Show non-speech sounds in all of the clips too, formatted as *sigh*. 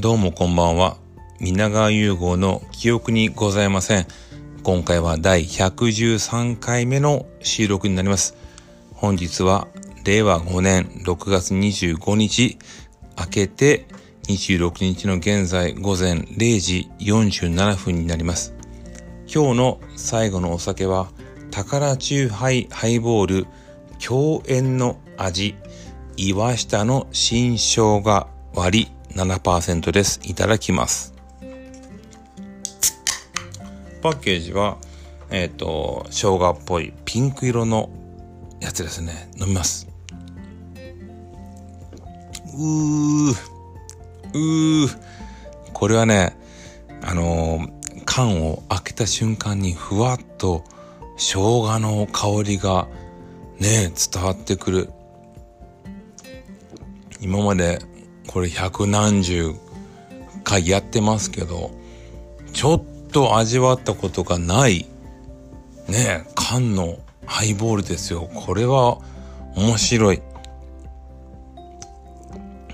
どうもこんばんは。皆川融合の記憶にございません。今回は第113回目の収録になります。本日は令和5年6月25日、明けて26日の現在午前0時47分になります。今日の最後のお酒は、宝中杯ハイボール共演の味、岩下の新生姜割り7%です。いただきます。パッケージは、えっ、ー、と、生姜っぽいピンク色のやつですね。飲みます。うー、うー、これはね、あのー、缶を開けた瞬間にふわっと生姜の香りがね、伝わってくる。今までこれ百何十回やってますけど、ちょっと味わったことがないね缶のハイボールですよ。これは面白い。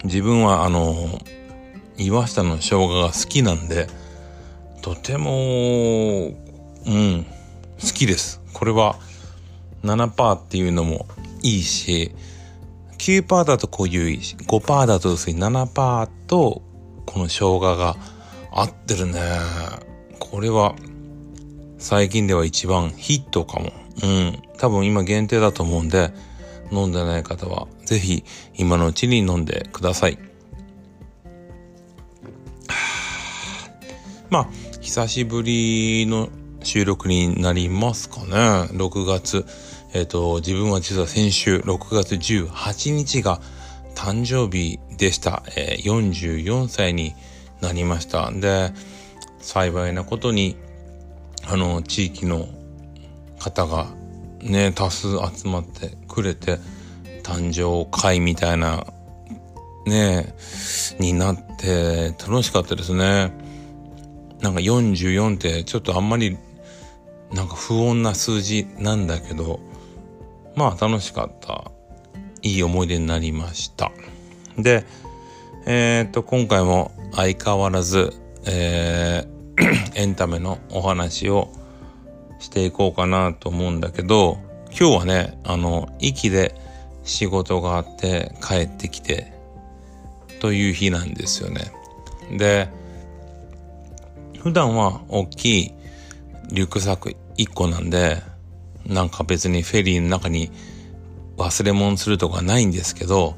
自分はあの、岩下の生姜が好きなんで、とても、うん、好きです。これは7%っていうのもいいし、9%だと濃ゆいし、5%だと薄い、7%とこの生姜が合ってるね。これは最近では一番ヒットかも。うん。多分今限定だと思うんで、飲んでない方はぜひ今のうちに飲んでください。*sighs* まあ、久しぶりの収録になりますかね。6月。えっ、ー、と、自分は実は先週6月18日が誕生日でした。えー、44歳になりました。で、幸いなことに、あの、地域の方がね、多数集まってくれて、誕生会みたいな、ね、になって楽しかったですね。なんか44ってちょっとあんまりなんか不穏な数字なんだけど、まあ楽しかった。いい思い出になりました。で、えー、っと、今回も相変わらず、えー、*clears throat* エンタメのお話をしていこうかなと思うんだけど、今日はね、あの、息で仕事があって帰ってきて、という日なんですよね。で、普段は大きいリュックサック1個なんで、なんか別にフェリーの中に忘れ物するとかないんですけど、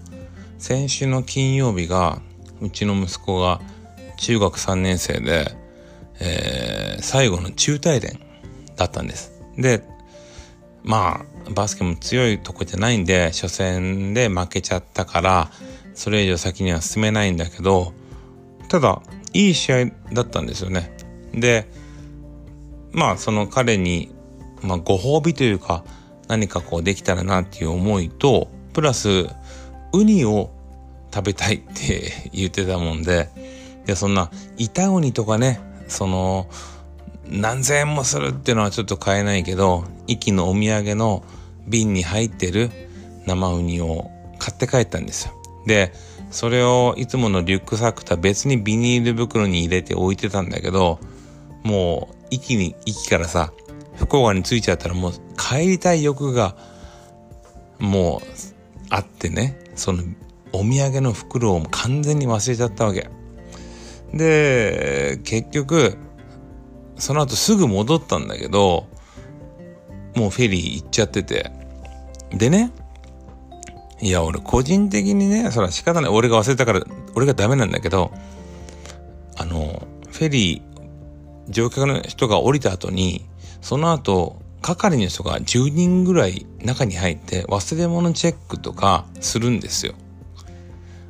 先週の金曜日が、うちの息子が中学3年生で、えー、最後の中大連だったんです。で、まあ、バスケも強いとこじゃないんで、初戦で負けちゃったから、それ以上先には進めないんだけど、ただ、いい試合だったんですよね。で、まあ、その彼にまあ、ご褒美というか、何かこうできたらなっていう思いと、プラス、ウニを食べたいって *laughs* 言ってたもんで、で、そんな、板ウニとかね、その、何千円もするっていうのはちょっと買えないけど、息のお土産の瓶に入ってる生ウニを買って帰ったんですよ。で、それをいつものリュックサックとは別にビニール袋に入れて置いてたんだけど、もう、息に、息からさ、福岡に着いちゃったらもう帰りたい欲がもうあってね、そのお土産の袋を完全に忘れちゃったわけ。で、結局、その後すぐ戻ったんだけど、もうフェリー行っちゃってて。でね、いや、俺個人的にね、それは仕方ない。俺が忘れたから、俺がダメなんだけど、あの、フェリー、乗客の人が降りた後に、その後、係の人が10人ぐらい中に入って忘れ物チェックとかするんですよ。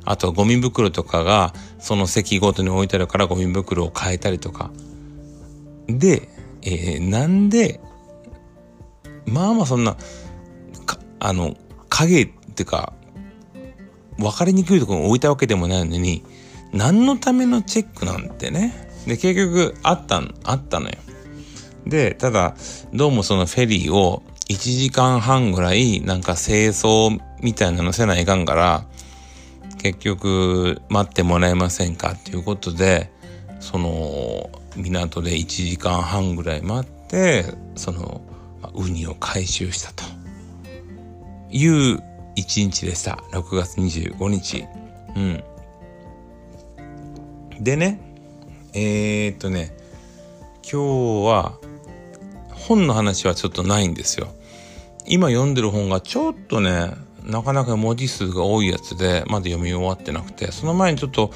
あとゴミ袋とかがその席ごとに置いてあるからゴミ袋を変えたりとか。で、えー、なんで、まあまあそんな、かあの、影っていうか、分かりにくいところに置いたわけでもないのに、何のためのチェックなんてね。で、結局、あったん、あったのよ。で、ただ、どうもそのフェリーを1時間半ぐらいなんか清掃みたいなのせないかんから、結局待ってもらえませんかっていうことでその港で1時間半ぐらい待ってそのウニを回収したと。いう一日でした。6月25日。うん。でねえー、っとね今日は本の話はちょっとないんですよ。今読んでる本がちょっとねなかなか文字数が多いやつでまだ読み終わってなくてその前にちょっと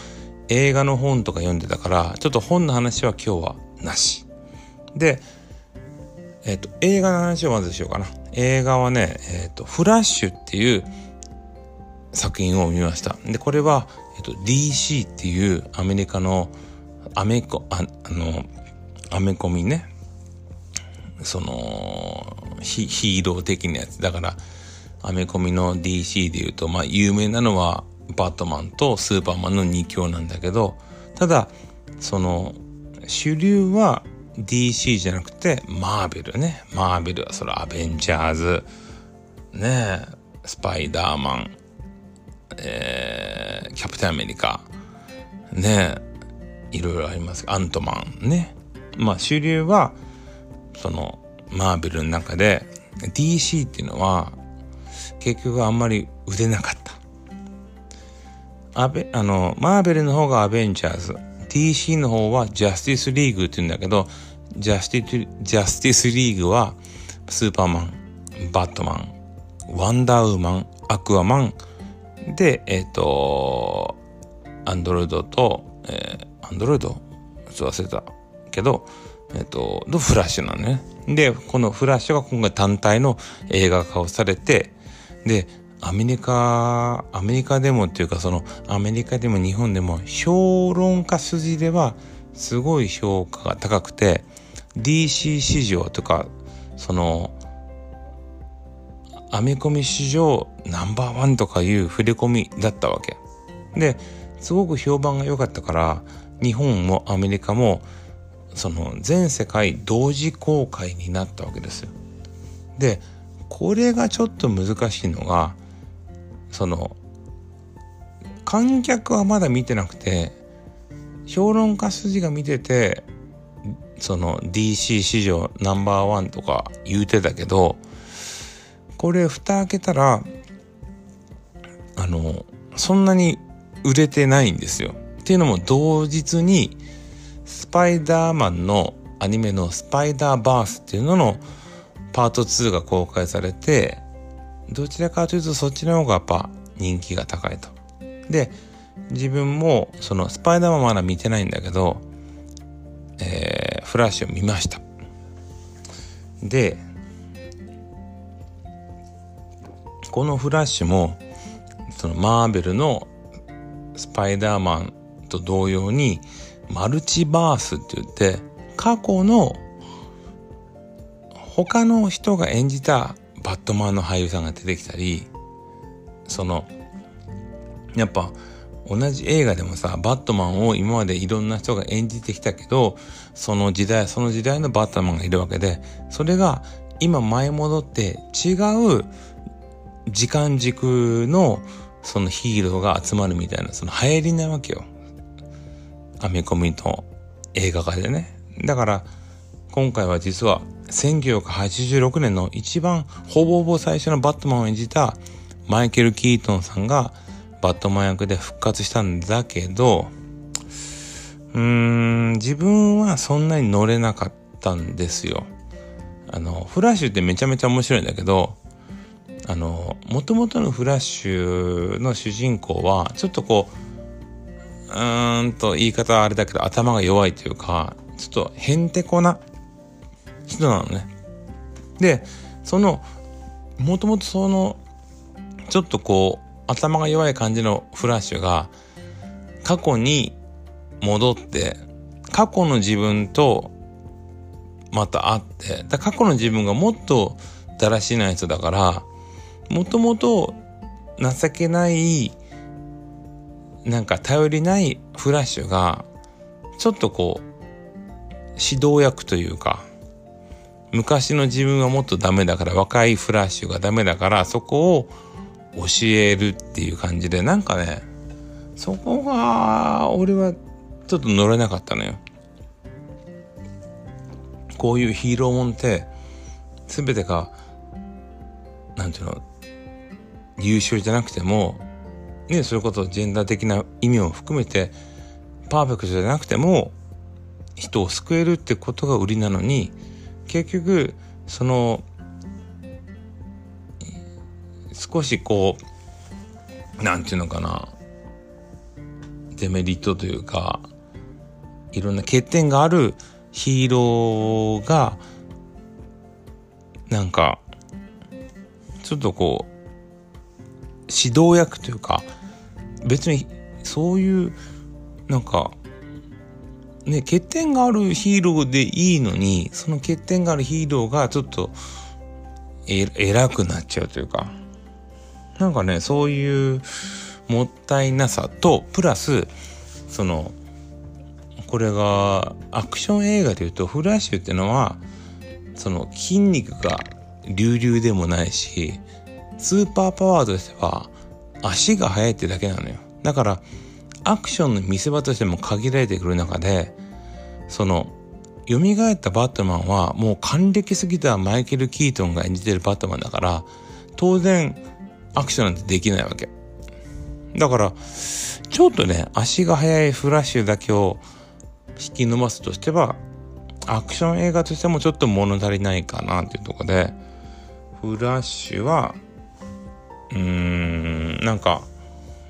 映画の本とか読んでたからちょっと本の話は今日はなし。でえっ、と映画の話をまずしようかな。映画はねえっ、とフラッシュっていう作品を見ました。でこれは、えっと、DC っていうアメリカのアメコああのアメコミね。そのヒーロー的なやつだからアメコミの DC でいうと、まあ、有名なのはバットマンとスーパーマンの2強なんだけど、ただ、その、主流は DC じゃなくて、マーベルね。マーベルはそれアベンジャーズ、ねスパイダーマン、えー、キャプテンアメリカ、ねいろいろあります。アントマンね。まあ主流は、その、マーベルの中で、DC っていうのは、結局あんまり売れなかった。アベ、あの、マーベルの方がアベンジャーズ、DC の方はジャスティスリーグって言うんだけど、ジャスティジャスティスリーグはスーパーマン、バットマン、ワンダーウーマン、アクアマンで、えっ、ー、と、アンドロイドと、えー、アンドロイド？ちょっと忘れたけど、えっ、と、のフラッシュなのね。で、このフラッシュが今回単体の映画化をされて、で、アメリカ、アメリカでもっていうかそのアメリカでも日本でも評論家筋ではすごい評価が高くて DC 市場とかそのアメコミ市場ナンバーワンとかいう触れ込みだったわけ。で、すごく評判が良かったから日本もアメリカもその全世界同時公開になったわけですよ。で、これがちょっと難しいのがその観客はまだ見てなくて評論家筋が見ててその DC 史上ナンバーワンとか言うてたけどこれ蓋開けたらあのそんなに売れてないんですよ。っていうのも同日にスパイダーマンのアニメのスパイダーバースっていうののパート2が公開されて、どちらかというとそっちの方がやっぱ人気が高いと。で、自分もそのスパイダーマンまだ見てないんだけど、えー、フラッシュを見ました。で、このフラッシュも、そのマーベルのスパイダーマンと同様に、マルチバースって言って、過去の他の人が演じたバットマンの俳優さんが出てきたり、その、やっぱ同じ映画でもさ、バットマンを今までいろんな人が演じてきたけど、その時代、その時代のバットマンがいるわけで、それが今前戻って違う時間軸のそのヒーローが集まるみたいな、その流行りなわけよ。アメコミと映画化でね。だから、今回は実は1986年の一番ほぼほぼ最初のバットマンを演じたマイケル・キートンさんがバットマン役で復活したんだけど、うーん、自分はそんなに乗れなかったんですよ。あの、フラッシュってめちゃめちゃ面白いんだけど、あの、元々のフラッシュの主人公は、ちょっとこう、うーんと言い方はあれだけど頭が弱いというか、ちょっとへんてこな人なのね。で、その、もともとその、ちょっとこう、頭が弱い感じのフラッシュが、過去に戻って、過去の自分とまた会って、だ過去の自分がもっとだらしない人だから、もともと情けない、なんか頼りないフラッシュが、ちょっとこう、指導役というか、昔の自分はもっとダメだから若いフラッシュがダメだからそこを教えるっていう感じでなんかねそこが、俺はちょっと乗れなかったのよ。こういうヒーローもんって、すべてが、なんていうの、優秀じゃなくても、ね、それこそジェンダー的な意味を含めて、パーフェクトじゃなくても、人を救えるってことが売りなのに、結局、その、少しこう、なんていうのかな、デメリットというか、いろんな欠点があるヒーローが、なんか、ちょっとこう、指導役というか、別にそういう、なんか、ね、欠点があるヒーローでいいのに、その欠点があるヒーローがちょっと、え、偉くなっちゃうというか、なんかね、そういうもったいなさと、プラス、その、これがアクション映画でいうとフラッシュっていうのはその筋肉が隆々でもないしスーパーパワーとしては足が速いってだけなのよ。だからアクションの見せ場としても限られてくる中でその蘇ったバットマンはもう還暦すぎたマイケル・キートンが演じてるバットマンだから当然アクションなんてできないわけ。だからちょっとね足が速いフラッシュだけを引き伸ばすとしては、アクション映画としてもちょっと物足りないかなっていうとこで、フラッシュは、うん、なんか、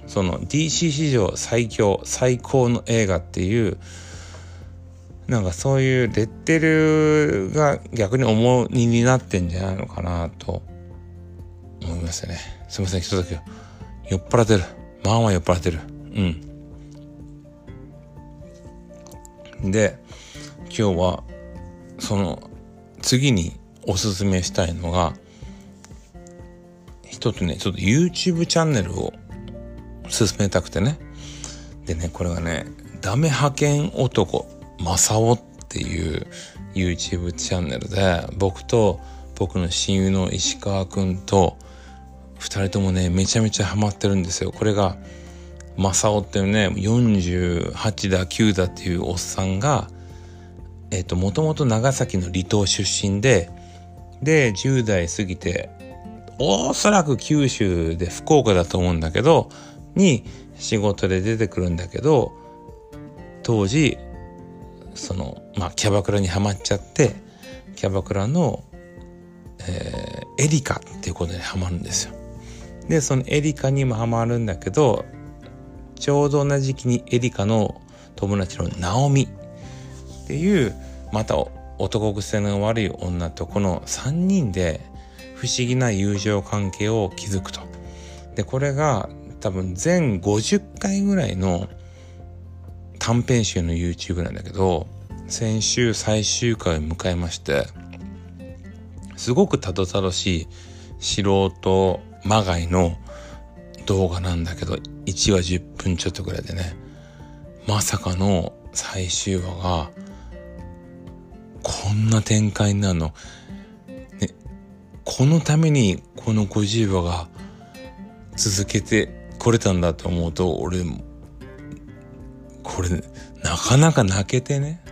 その DC 史上最強、最高の映画っていう、なんかそういうレッテルが逆に重荷になってんじゃないのかなと思いますね。すいません、一つだけ。酔っ払ってる。まあまあ酔っ払ってる。うん。で、今日は、その、次におすすめしたいのが、一つね、ちょっと YouTube チャンネルを進めたくてね。でね、これがね、ダメ派遣男、マサオっていう YouTube チャンネルで、僕と僕の親友の石川くんと、二人ともね、めちゃめちゃハマってるんですよ。これが、正雄っていうね、48だ9だっていうおっさんが、えっ、と、もともと長崎の離島出身で、で、10代過ぎて、おそらく九州で福岡だと思うんだけど、に仕事で出てくるんだけど、当時、その、まあ、キャバクラにはまっちゃって、キャバクラの、えー、エリカっていうことでハマるんですよ。で、そのエリカにもハマるんだけど、ちょうど同じ時期にエリカの友達のナオミっていうまた男癖の悪い女とこの3人で不思議な友情関係を築くと。で、これが多分全50回ぐらいの短編集の YouTube なんだけど、先週最終回を迎えまして、すごくたどたどしい素人まがいの動画なんだけど、1話10分ちょっとぐらいでね、まさかの最終話が、こんな展開になるの。このためにこの50話が続けてこれたんだと思うと、俺、これ、なかなか泣けてね。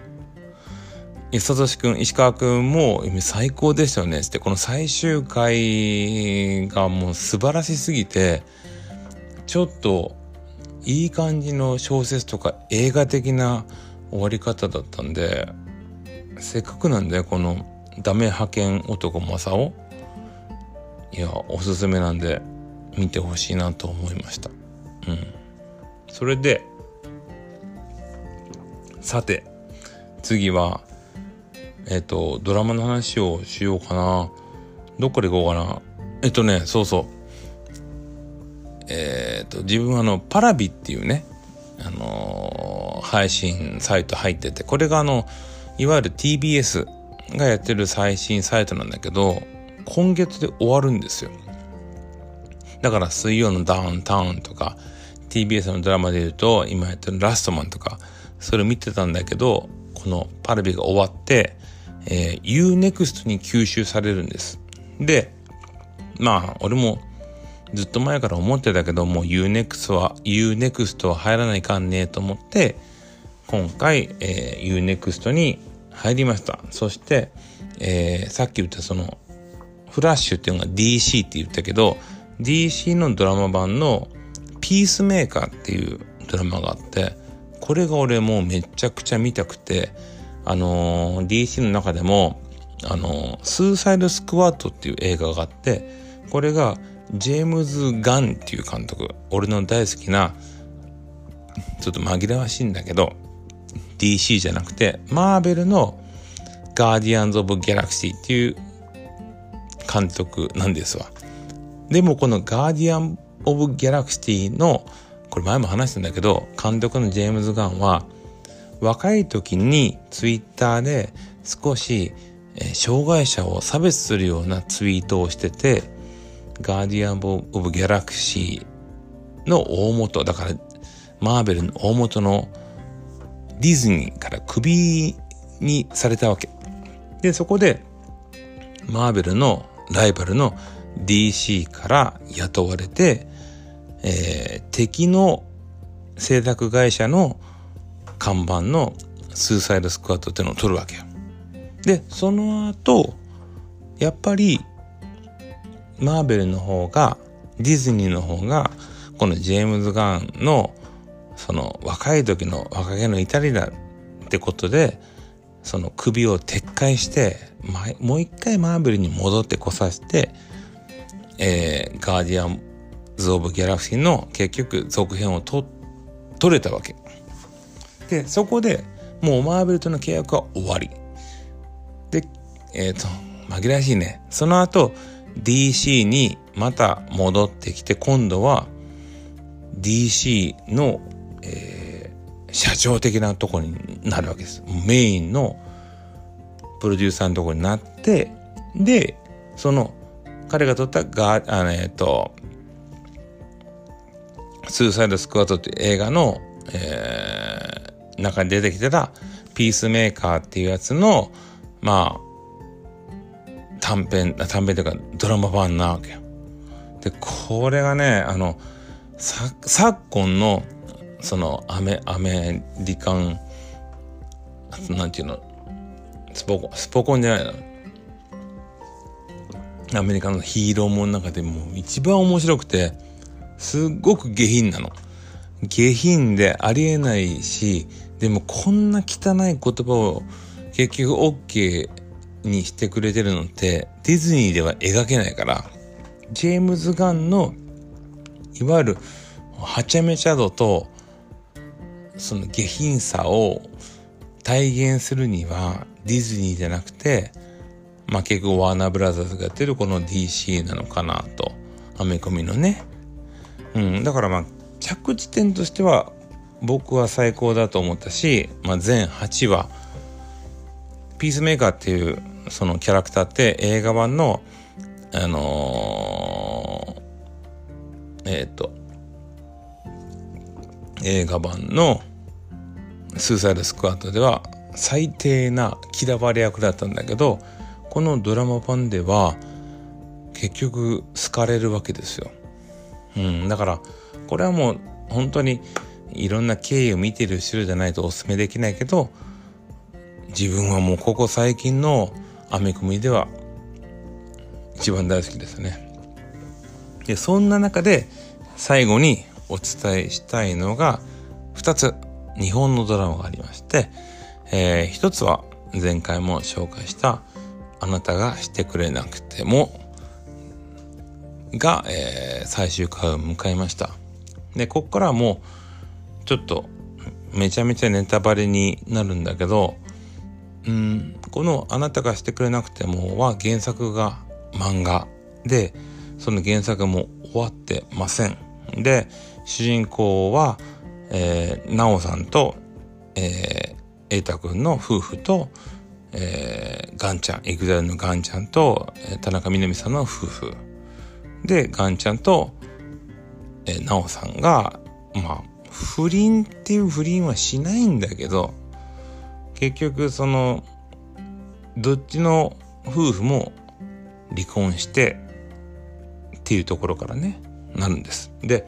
さとしくん、石川くんも最高でしたよねって、この最終回がもう素晴らしすぎて、ちょっといい感じの小説とか映画的な終わり方だったんでせっかくなんでこのダメ派遣男正雄いやおすすめなんで見てほしいなと思いました。うん。それでさて次はえっ、とドラマの話をしようかな。どっから行こうかな。えっとねそうそう。えっ、ー、と、自分はあの、パラビっていうね、あのー、配信サイト入ってて、これがあの、いわゆる TBS がやってる最新サイトなんだけど、今月で終わるんですよ。だから水曜のダウンタウンとか、TBS のドラマで言うと、今やってるラストマンとか、それ見てたんだけど、このパラビが終わって、えー、UNEXT に吸収されるんです。で、まあ、俺もずっと前から思ってたけど、もう UNEXT は、UNEXT は入らないかんねえと思って、今回、えー、UNEXT に入りました。そして、えー、さっき言ったその、フラッシュっていうのが DC って言ったけど、DC のドラマ版のピースメーカーっていうドラマがあって、これが俺もうめちゃくちゃ見たくて、あのー、DC の中でも、あのー、スーサイドスクワットっていう映画があって、これがジェームズ・ガンっていう監督、俺の大好きな、ちょっと紛らわしいんだけど、DC じゃなくて、マーベルのガーディアンズ・オブ・ギャラクシーっていう監督なんですわ。でもこのガーディアン・オブ・ギャラクシーの、これ前も話したんだけど、監督のジェームズ・ガンは、若い時にツイッターで少し、え、障害者を差別するようなツイートをしてて、ガーディアン・オブ・ギャラクシーの大元、だからマーベルの大元のディズニーからクビにされたわけ。で、そこでマーベルのライバルの DC から雇われて、えー、敵の制作会社の看板のスーサイドスクワットっていうのを取るわけよ。で、その後、やっぱり、マーベルの方が、ディズニーの方が、このジェームズ・ガンの、その若い時の若気の至りだってことで、その首を撤回して、もう一回マーベルに戻ってこさせて、えー、ガーディアンズ・オブ・ギャラクシーの結局続編をと取れたわけ。で、そこでもうマーベルとの契約は終わり。で、えっ、ー、と、紛らわしいね。その後、DC にまた戻ってきて、今度は DC の、えー、社長的なとこになるわけです。メインのプロデューサーのところになって、で、その彼が撮ったガー、あの、えっと、スーサイドスクワットっていう映画の、えー、中に出てきてたピースメーカーっていうやつの、まあ、短編、短編というかドラマ版なわけよ。で、これがね、あの、さ、昨今の、その、アメ、アメリカン、なんていうの、スポコン、スポコンじゃないの。アメリカのヒーローもの中でも一番面白くて、すっごく下品なの。下品でありえないし、でもこんな汚い言葉を結局 OK にしてくれてるのってディズニーでは描けないから、ジェームズ・ガンのいわゆるはちゃめちゃ度とその下品さを体現するにはディズニーじゃなくてまあ結構ワーナーブラザーズがやってるこの DC なのかなと。アメコミのね。うん。だからまあ着地点としては僕は最高だと思ったし、まあ全8話、ピースメーカーっていうそのキャラクターって映画版の、あのー、えっ、ー、と、映画版のスーサイドスクワットでは最低な嫌われ役だったんだけど、このドラマ版では結局好かれるわけですよ。うん、だからこれはもう本当にいろんな経緯を見てる人じゃないとお勧めできないけど自分はもうここ最近のアメコミでは一番大好きですね。でそんな中で最後にお伝えしたいのが2つ日本のドラマがありまして、えー、1つは前回も紹介したあなたがしてくれなくても、が、えー、最終回を迎えました。で、こっからはもう、ちょっと、めちゃめちゃネタバレになるんだけど、うん、このあなたがしてくれなくてもは原作が漫画で、その原作も終わってません。で、主人公は、えー、なおさんと、えー、瑛太くんの夫婦と、えー、岩ちゃん、 EXILE の岩ちゃんと、えー、田中みな実さんの夫婦。で、岩ちゃんと、えー、ナオさんが、まあ、不倫っていう不倫はしないんだけど、結局その、どっちの夫婦も離婚してっていうところからね。なるんです。で、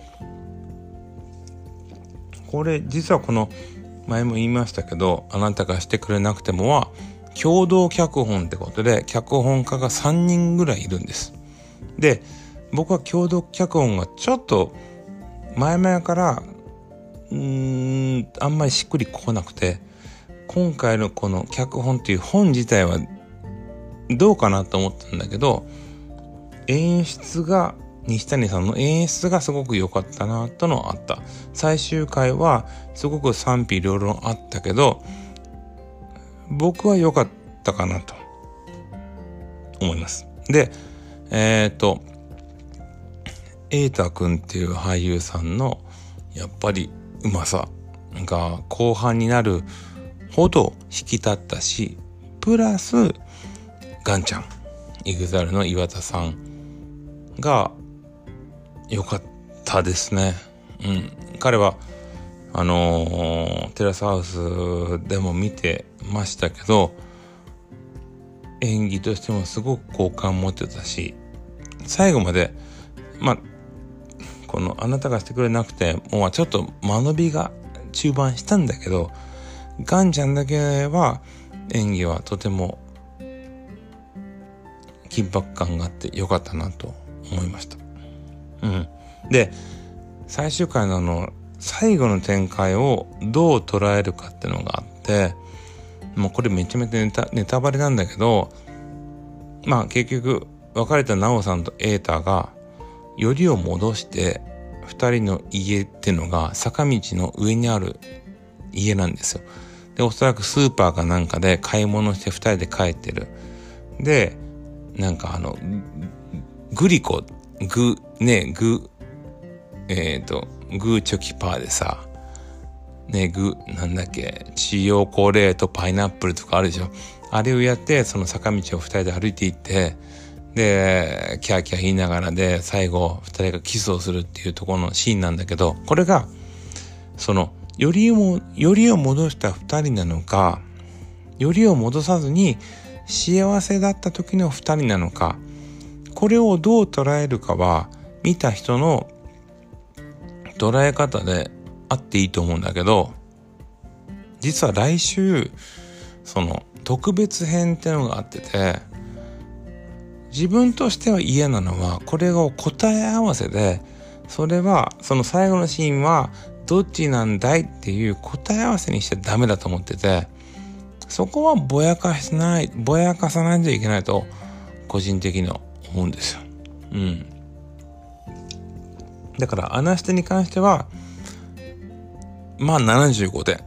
これ実はこの前も言いましたけど、あなたがしてくれなくてもは、共同脚本ってことで、脚本家が3人ぐらいいるんです。で、僕は共同脚本がちょっと前々からうーんあんまりしっくりこなくて今回のこの脚本っていう本自体はどうかなと思ったんだけど演出が西谷さんの演出がすごく良かったなとのあった。最終回はすごく賛否両論あったけど僕は良かったかなと。思います。でえっ、ー、と瑛太くんっていう俳優さんのやっぱりうまさが後半になるほど引き立ったしプラスガンちゃん EXILE の岩田さんが良かったですね。うん。彼はあのー、テラスハウスでも見てましたけど演技としてもすごく好感持ってたし最後までまあこのあなたがしてくれなくてもうちょっと間延びが中盤したんだけどガンちゃんだけは演技はとても緊迫感があってよかったなと思いました。うん。で、最終回のあの、最後の展開をどう捉えるかっていうのがあって、もうこれめちゃめちゃネタネタバレなんだけど、まあ結局別れたナオさんとエータがよりを戻して2人の家ってのが坂道の上にある家なんですよ。で、おそらくスーパーかなんかで買い物して2人で帰ってる。で、なんかあの、グリコ、グ、ね、グ、えっ、ー、と、グーチョキパーでさ、ね、グ、なんだっけ、チヨコレート、パイナップルとかあるでしょ。あれをやって、その坂道を2人で歩いていって、で、キャーキャー言いながらで、最後、二人がキスをするっていうところのシーンなんだけど、これが、その、よりを、よりを戻した二人なのか、よりを戻さずに、幸せだった時の二人なのか、これをどう捉えるかは、見た人の捉え方であっていいと思うんだけど、実は来週、その、特別編ってのがあってて、自分としては嫌なのはこれを答え合わせでそれはその最後のシーンはどっちなんだいっていう答え合わせにしちゃダメだと思っててそこはぼやかしないぼやかさないといけないと個人的には思うんですよ。うん。だからアナステに関してはまあ75点。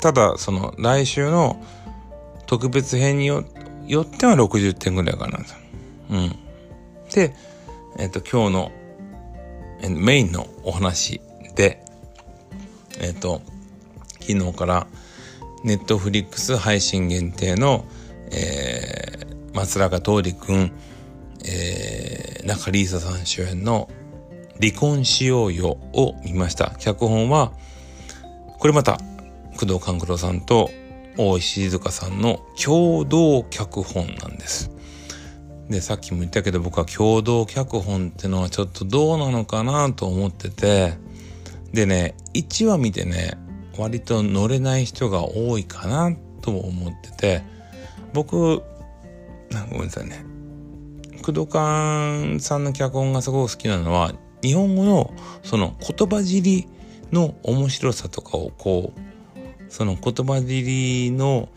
ただその来週の特別編によっては60点ぐらいかな。うん。で、えっ、と、今日のメインのお話で、えっ、と、昨日からネットフリックス配信限定の、えー、松永桃李くん、えー、中里依紗さん主演の離婚しようよを見ました。脚本は、これまた、工藤官九郎さんと大石静香さんの共同脚本なんです。で、さっきも言ったけど僕は共同脚本ってのはちょっとどうなのかなと思ってて、でね、1話見てね、割と乗れない人が多いかなと思ってて、僕、ごめんなさいね。工藤勘さんの脚本がすごく好きなのは、日本語のその言葉尻の面白さとかをこう、その言葉尻の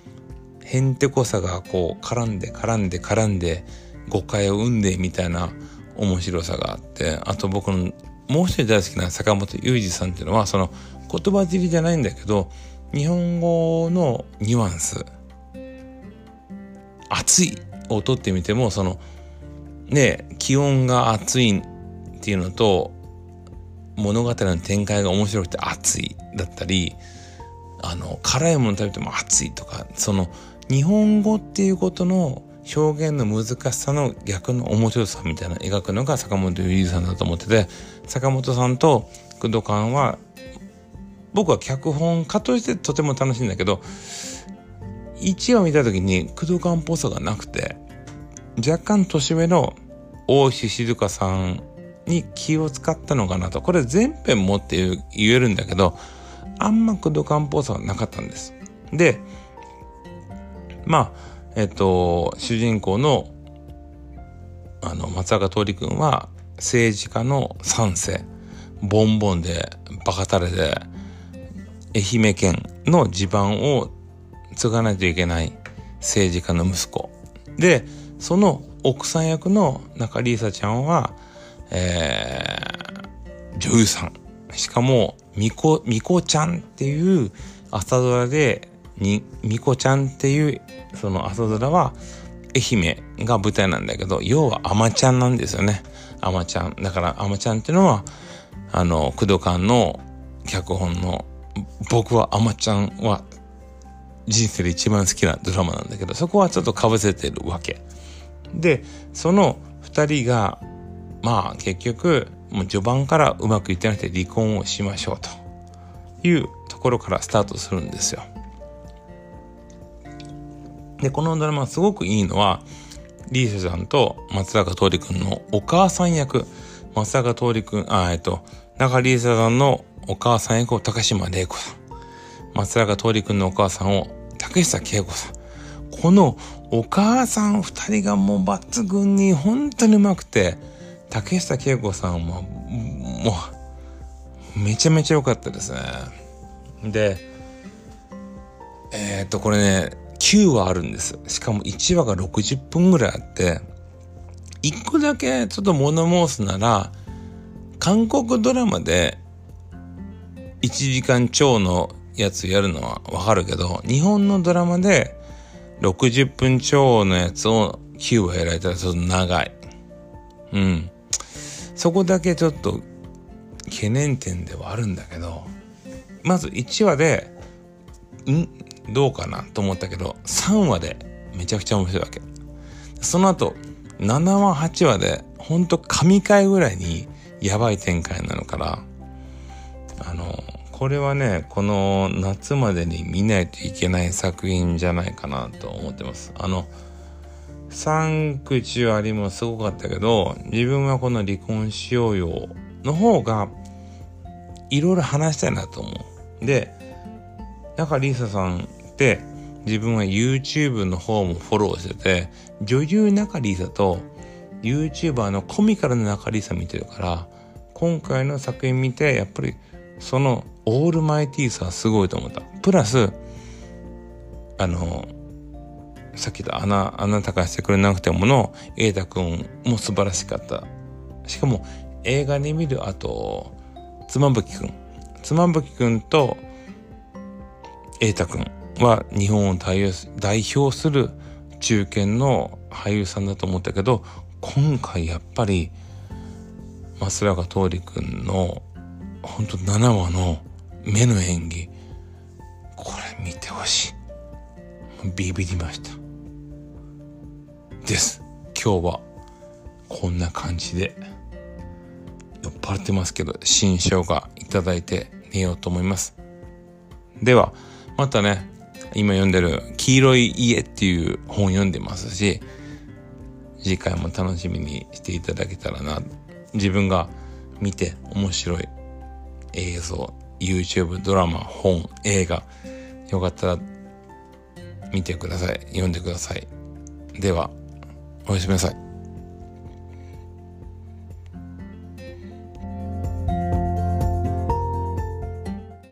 へんてこさがこう絡んで絡んで絡んで誤解を生んでみたいな面白さがあってあと僕のもう一人大好きな坂本雄二さんっていうのはその言葉尻じゃないんだけど日本語のニュアンス暑いを取ってみてもそのね気温が暑いっていうのと物語の展開が面白くて熱いだったりあの辛いもの食べても熱いとかその日本語っていうことの表現の難しさの逆の面白さみたいな描くのが坂本龍二さんだと思ってて坂本さんと工藤館は僕は脚本家としてとても楽しいんだけど1話見た時に工藤館っぽさがなくて若干年上の大石静香さんに気を使ったのかなと。これ全編もって言えるんだけど、あんまクドカンっぽさはなかったんです。で、まあ、えっと、主人公の、あの、松坂桃李君は政治家の三世、ボンボンでバカタレで、愛媛県の地盤を継がないといけない政治家の息子。で、その奥さん役の中里依紗ちゃんは、えー、女優さん。しかも、みこ、みこちゃんっていう朝ドラで、に、みこちゃんっていうその朝ドラは愛媛が舞台なんだけど、要はアマちゃんなんですよね。アマちゃん。だからアマちゃんっていうのは、あの、工藤館の脚本の、僕はアマちゃんは人生で一番好きなドラマなんだけど、そこはちょっと被せてるわけ。で、その二人が、まあ結局、もう序盤からうまくいってなくて離婚をしましょうというところからスタートするんですよ。で、このドラマすごくいいのは、リーシャさんと松坂桃李くんのお母さん役、松坂桃李くん、あ、えっと、中リーサさんのお母さん役を高島玲子さん。松坂桃李くんのお母さんを竹下恵子さん。このお母さん二人がもう抜群に本当にうまくて、竹下恵子さんはもうめちゃめちゃ良かったですね。で、えー、っと、これね、9話あるんです。しかも1話が60分ぐらいあって、1個だけちょっと物申すなら、韓国ドラマで1時間超のやつやるのはわかるけど、日本のドラマで60分超のやつを9話やられたらちょっと長い。うん。そこだけちょっと懸念点ではあるんだけど、まず1話で、ん？どうかなと思ったけど、3話でめちゃくちゃ面白いわけ。その後、7話、8話で、ほんと神回ぐらいにやばい展開なのから、あの、これはね、この夏までに見ないといけない作品じゃないかなと思ってます。あの、サンクチュアリもすごかったけど、自分はこの離婚しようよの方が、いろいろ話したいなと思う。で、だからリサさんって自分は YouTube の方もフォローしてて、女優中里依紗と YouTuber のコミカルな中里依紗見てるから、今回の作品見て、やっぱりそのオールマイティーさすごいと思った。プラス、あの、さっき言ったあな、あなたがしてくれなくてもの、瑛太くんも素晴らしかった。しかも、映画で見る後、妻夫木くん。妻夫木くんと、瑛太くんは日本を代表する中堅の俳優さんだと思ったけど今回やっぱり増永桃李君のほんと7話の目の演技。これ見てほしい。ビビりました。です。今日はこんな感じで酔っ払ってますけど新生姜いただいて寝ようと思います。ではまたね今読んでる黄色い家っていう本読んでますし、次回も楽しみにしていただけたらな。自分が見て面白い映像、YouTube、ドラマ、本、映画、よかったら見てください。読んでください。では、おやすみなさい。